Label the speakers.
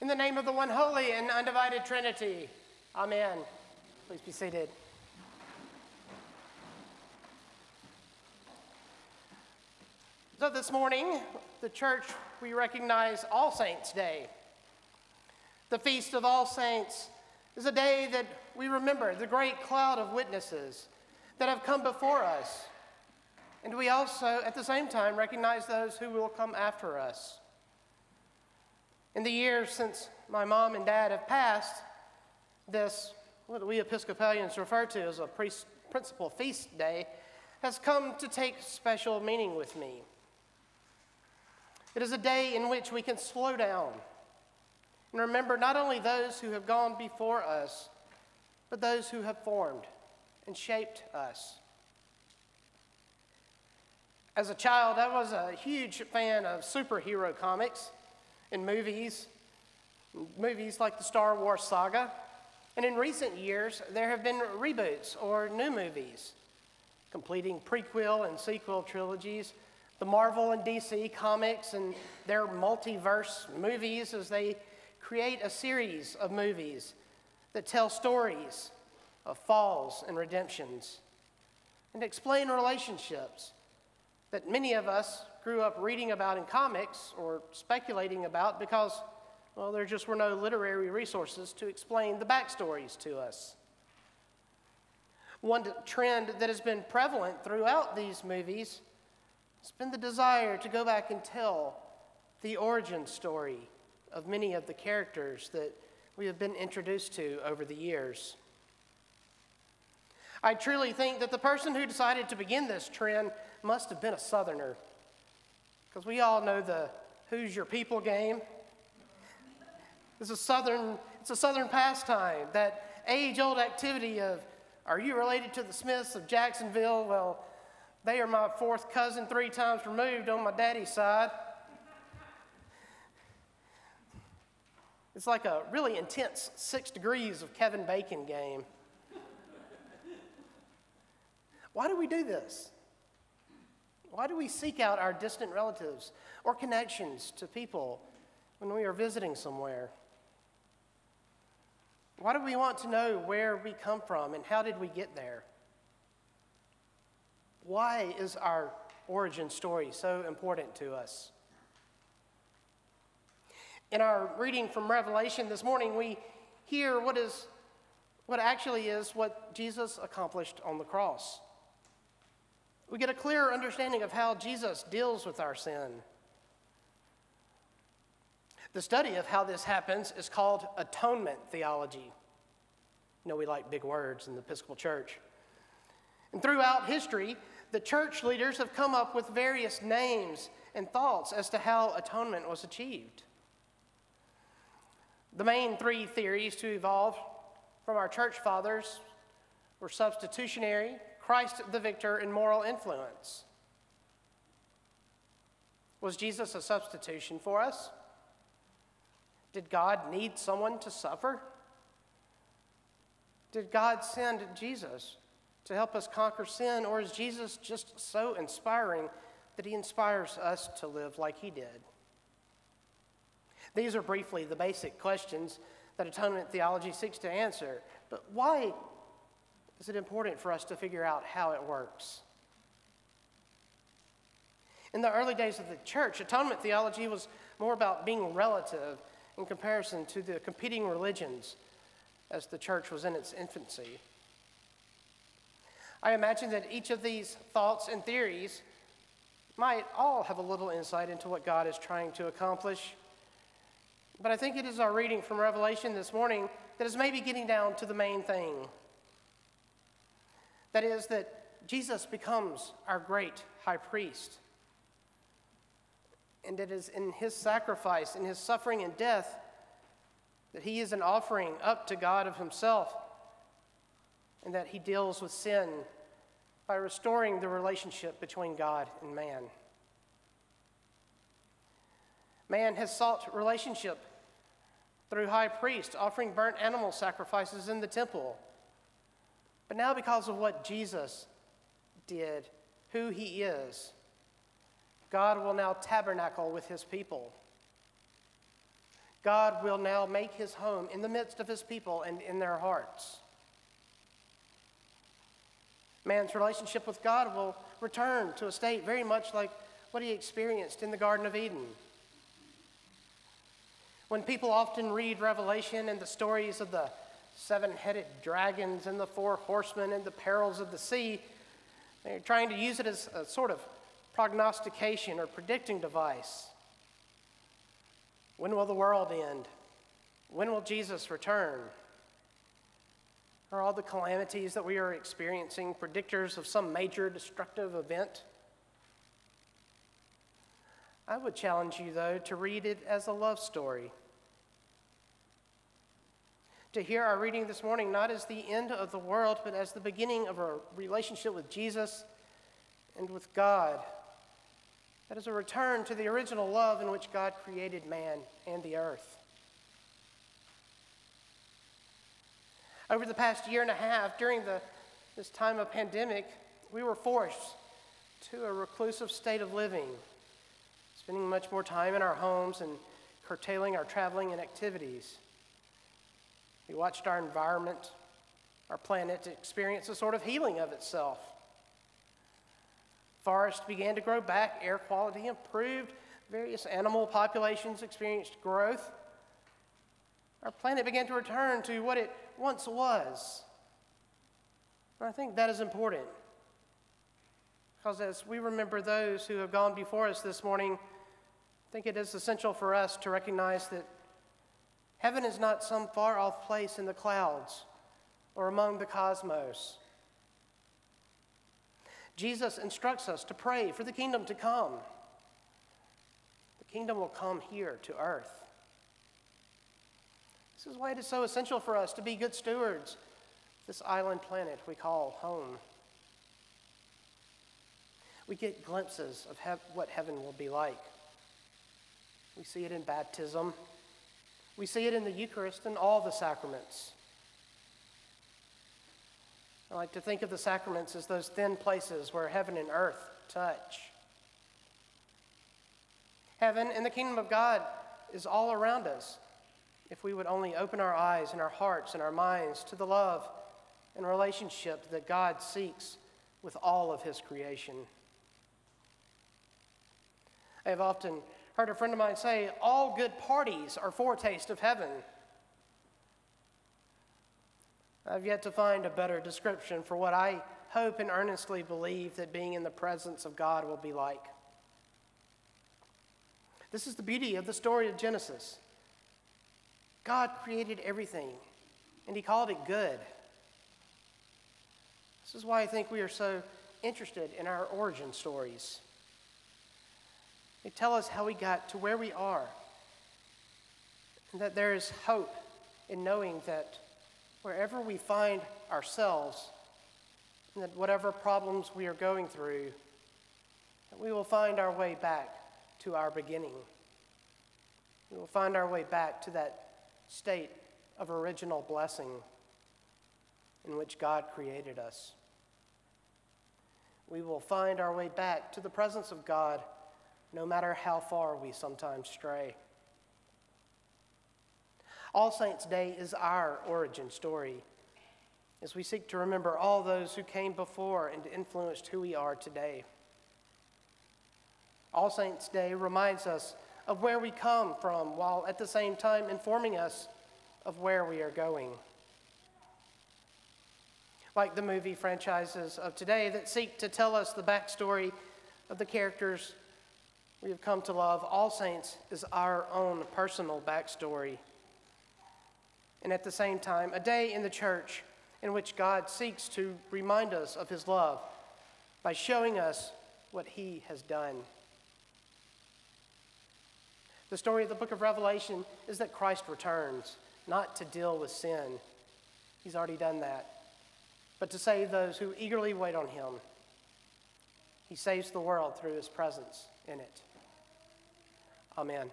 Speaker 1: In the name of the one holy and undivided Trinity, Amen. Please be seated. So, this morning, the church, we recognize All Saints' Day. The Feast of All Saints is a day that we remember the great cloud of witnesses that have come before us. And we also, at the same time, recognize those who will come after us. In the years since my mom and dad have passed, this, what we Episcopalians refer to as a principal feast day, has come to take special meaning with me. It is a day in which we can slow down and remember not only those who have gone before us, but those who have formed and shaped us. As a child, I was a huge fan of superhero comics and movies, movies like the Star Wars saga. And in recent years, there have been reboots or new movies, completing prequel and sequel trilogies the Marvel and DC comics and their multiverse movies as they create a series of movies that tell stories of falls and redemptions and explain relationships that many of us grew up reading about in comics or speculating about because, well, there just were no literary resources to explain the backstories to us. One trend that has been prevalent throughout these movies it's been the desire to go back and tell the origin story of many of the characters that we have been introduced to over the years. I truly think that the person who decided to begin this trend must have been a Southerner. Because we all know the Who's Your People game. It's a Southern, it's a Southern pastime, that age old activity of, are you related to the Smiths of Jacksonville? Well, they are my fourth cousin, three times removed on my daddy's side. It's like a really intense six degrees of Kevin Bacon game. Why do we do this? Why do we seek out our distant relatives or connections to people when we are visiting somewhere? Why do we want to know where we come from and how did we get there? Why is our origin story so important to us? In our reading from Revelation this morning, we hear what is what actually is what Jesus accomplished on the cross. We get a clearer understanding of how Jesus deals with our sin. The study of how this happens is called atonement theology. You know, we like big words in the Episcopal Church. And throughout history, the church leaders have come up with various names and thoughts as to how atonement was achieved. The main three theories to evolve from our church fathers were substitutionary, Christ the victor, in moral influence. Was Jesus a substitution for us? Did God need someone to suffer? Did God send Jesus to help us conquer sin, or is Jesus just so inspiring that he inspires us to live like he did? These are briefly the basic questions that atonement theology seeks to answer. But why is it important for us to figure out how it works? In the early days of the church, atonement theology was more about being relative in comparison to the competing religions as the church was in its infancy. I imagine that each of these thoughts and theories might all have a little insight into what God is trying to accomplish. But I think it is our reading from Revelation this morning that is maybe getting down to the main thing. That is, that Jesus becomes our great high priest. And it is in his sacrifice, in his suffering and death, that he is an offering up to God of himself and that he deals with sin by restoring the relationship between God and man. Man has sought relationship through high priests offering burnt animal sacrifices in the temple. But now, because of what Jesus did, who he is, God will now tabernacle with his people. God will now make his home in the midst of his people and in their hearts. Man's relationship with God will return to a state very much like what he experienced in the Garden of Eden. When people often read Revelation and the stories of the seven headed dragons and the four horsemen and the perils of the sea, they're trying to use it as a sort of prognostication or predicting device. When will the world end? When will Jesus return? Are all the calamities that we are experiencing predictors of some major destructive event? I would challenge you, though, to read it as a love story. To hear our reading this morning not as the end of the world, but as the beginning of a relationship with Jesus and with God. That is a return to the original love in which God created man and the earth. Over the past year and a half, during the, this time of pandemic, we were forced to a reclusive state of living spending much more time in our homes and curtailing our traveling and activities. We watched our environment, our planet, experience a sort of healing of itself. Forests began to grow back, air quality improved, various animal populations experienced growth. Our planet began to return to what it once was. And I think that is important. Because as we remember those who have gone before us this morning, I think it is essential for us to recognize that heaven is not some far off place in the clouds or among the cosmos. Jesus instructs us to pray for the kingdom to come. The kingdom will come here to earth. This is why it is so essential for us to be good stewards this island planet we call home. We get glimpses of what heaven will be like. We see it in baptism. We see it in the Eucharist and all the sacraments. I like to think of the sacraments as those thin places where heaven and earth touch. Heaven and the kingdom of God is all around us if we would only open our eyes and our hearts and our minds to the love and relationship that God seeks with all of his creation. I have often heard a friend of mine say, all good parties are foretaste of heaven. I've yet to find a better description for what I hope and earnestly believe that being in the presence of God will be like. This is the beauty of the story of Genesis. God created everything, and He called it good. This is why I think we are so interested in our origin stories. They tell us how we got to where we are, and that there is hope in knowing that wherever we find ourselves, and that whatever problems we are going through, that we will find our way back to our beginning. We will find our way back to that state of original blessing in which God created us. We will find our way back to the presence of God no matter how far we sometimes stray. All Saints' Day is our origin story as we seek to remember all those who came before and influenced who we are today. All Saints' Day reminds us of where we come from while at the same time informing us of where we are going. Like the movie franchises of today that seek to tell us the backstory of the characters we have come to love, All Saints is our own personal backstory. And at the same time, a day in the church in which God seeks to remind us of his love by showing us what he has done. The story of the book of Revelation is that Christ returns, not to deal with sin. He's already done that. But to save those who eagerly wait on him. He saves the world through his presence in it. Amen.